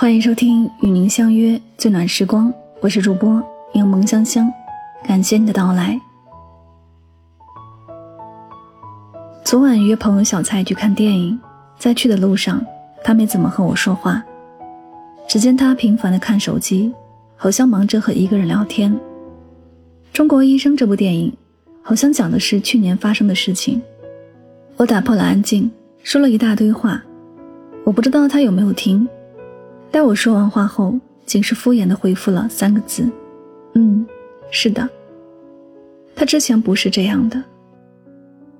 欢迎收听与您相约最暖时光，我是主播柠檬香香，感谢你的到来。昨晚约朋友小蔡去看电影，在去的路上，他没怎么和我说话，只见他频繁的看手机，好像忙着和一个人聊天。中国医生这部电影，好像讲的是去年发生的事情。我打破了安静，说了一大堆话，我不知道他有没有听。待我说完话后，仅是敷衍的回复了三个字：“嗯，是的。”他之前不是这样的。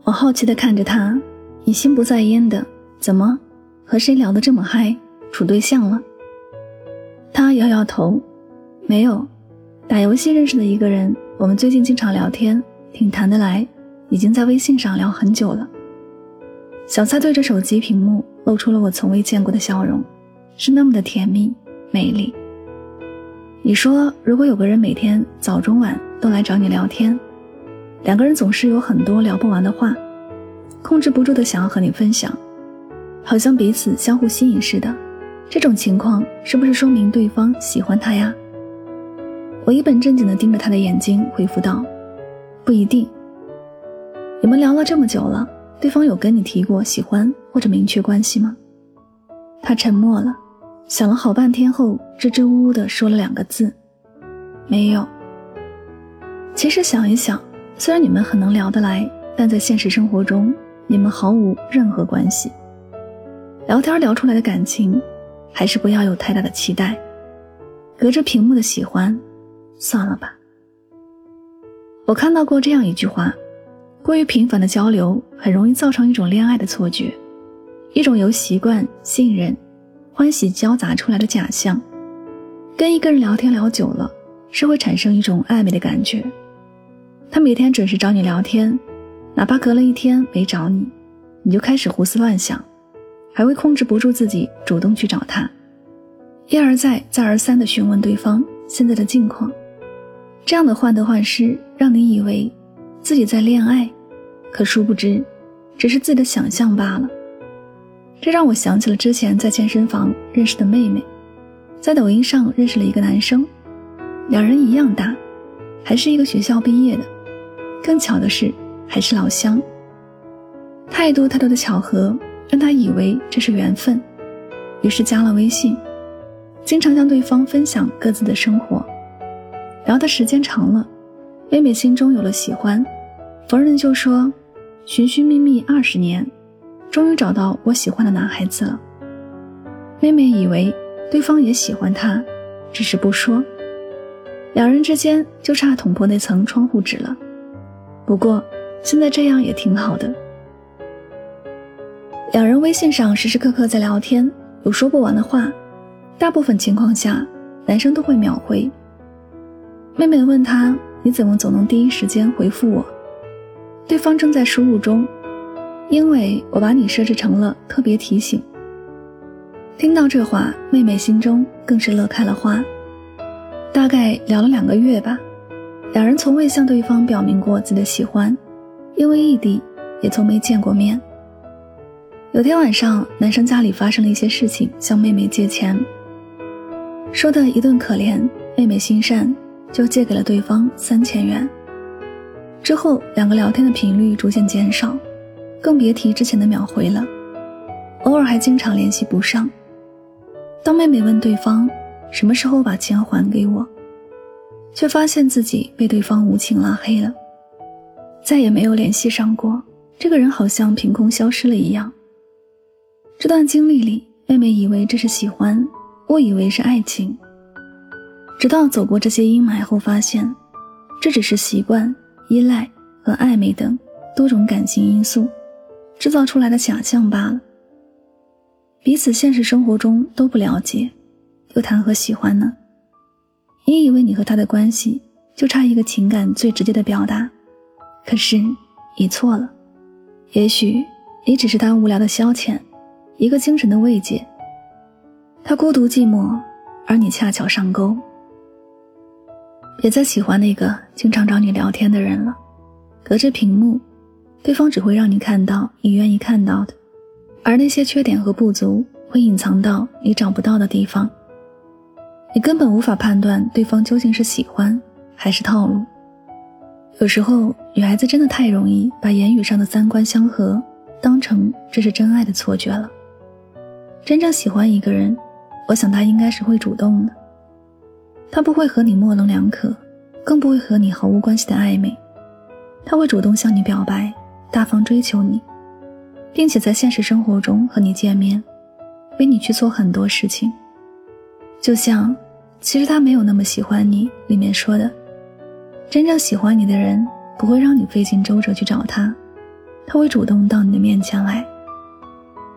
我好奇的看着他，你心不在焉的，怎么和谁聊得这么嗨？处对象了？他摇摇头，没有。打游戏认识的一个人，我们最近经常聊天，挺谈得来，已经在微信上聊很久了。小蔡对着手机屏幕，露出了我从未见过的笑容。是那么的甜蜜美丽。你说，如果有个人每天早中晚都来找你聊天，两个人总是有很多聊不完的话，控制不住的想要和你分享，好像彼此相互吸引似的，这种情况是不是说明对方喜欢他呀？我一本正经的盯着他的眼睛，回复道：“不一定。你们聊了这么久了，对方有跟你提过喜欢或者明确关系吗？”他沉默了。想了好半天后，支支吾吾地说了两个字：“没有。”其实想一想，虽然你们很能聊得来，但在现实生活中，你们毫无任何关系。聊天聊出来的感情，还是不要有太大的期待。隔着屏幕的喜欢，算了吧。我看到过这样一句话：过于频繁的交流，很容易造成一种恋爱的错觉，一种由习惯、信任。欢喜交杂出来的假象，跟一个人聊天聊久了，是会产生一种暧昧的感觉。他每天准时找你聊天，哪怕隔了一天没找你，你就开始胡思乱想，还会控制不住自己主动去找他，一而再再而三的询问对方现在的近况。这样的患得患失，让你以为自己在恋爱，可殊不知，只是自己的想象罢了。这让我想起了之前在健身房认识的妹妹，在抖音上认识了一个男生，两人一样大，还是一个学校毕业的。更巧的是，还是老乡。太多太多的巧合让他以为这是缘分，于是加了微信，经常向对方分享各自的生活。聊的时间长了，妹妹心中有了喜欢，逢人就说：“寻寻觅觅二十年。”终于找到我喜欢的男孩子了。妹妹以为对方也喜欢她，只是不说。两人之间就差捅破那层窗户纸了。不过现在这样也挺好的。两人微信上时时刻刻在聊天，有说不完的话。大部分情况下，男生都会秒回。妹妹问他：“你怎么总能第一时间回复我？”对方正在输入中。因为我把你设置成了特别提醒。听到这话，妹妹心中更是乐开了花。大概聊了两个月吧，两人从未向对方表明过自己的喜欢，因为异地，也从没见过面。有天晚上，男生家里发生了一些事情，向妹妹借钱，说的一顿可怜，妹妹心善，就借给了对方三千元。之后，两个聊天的频率逐渐减少。更别提之前的秒回了，偶尔还经常联系不上。当妹妹问对方什么时候把钱还给我，却发现自己被对方无情拉黑了，再也没有联系上过。这个人好像凭空消失了一样。这段经历里，妹妹以为这是喜欢，我以为是爱情。直到走过这些阴霾后，发现这只是习惯、依赖和暧昧等多种感情因素。制造出来的假象罢了。彼此现实生活中都不了解，又谈何喜欢呢？你以为你和他的关系就差一个情感最直接的表达，可是你错了。也许你只是他无聊的消遣，一个精神的慰藉。他孤独寂寞，而你恰巧上钩。别再喜欢那个经常找你聊天的人了，隔着屏幕。对方只会让你看到你愿意看到的，而那些缺点和不足会隐藏到你找不到的地方。你根本无法判断对方究竟是喜欢还是套路。有时候，女孩子真的太容易把言语上的三观相合当成这是真爱的错觉了。真正喜欢一个人，我想他应该是会主动的，他不会和你模棱两可，更不会和你毫无关系的暧昧，他会主动向你表白，大方追求你，并且在现实生活中和你见面，为你去做很多事情。就像《其实他没有那么喜欢你》里面说的，真正喜欢你的人不会让你费尽周折去找他，他会主动到你的面前来。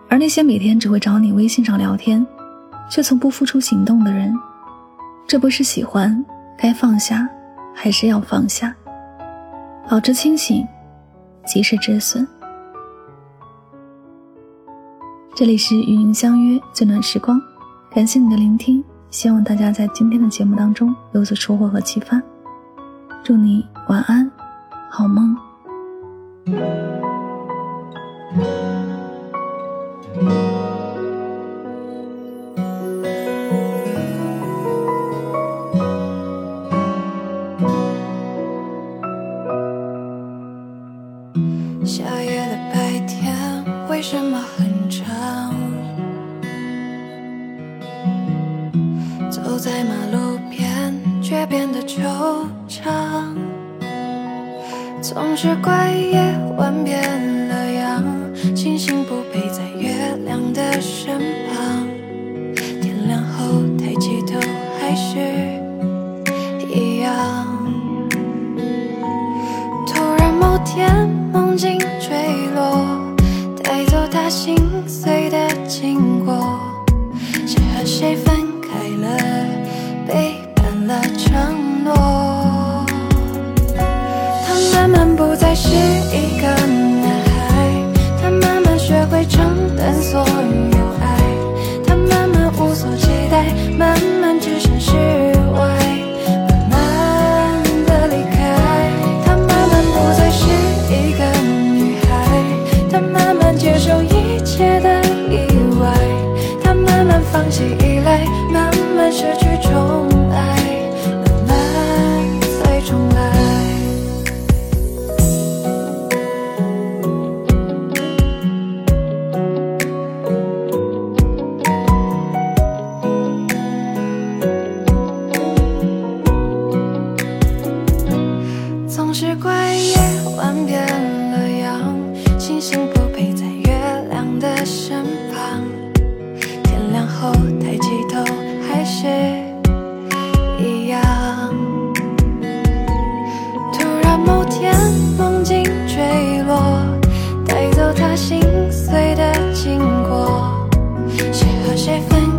而那些每天只会找你微信上聊天，却从不付出行动的人，这不是喜欢，该放下，还是要放下？保持清醒，及时止损。这里是与您相约最暖时光，感谢你的聆听，希望大家在今天的节目当中有所收获和启发。祝你晚安，好梦。放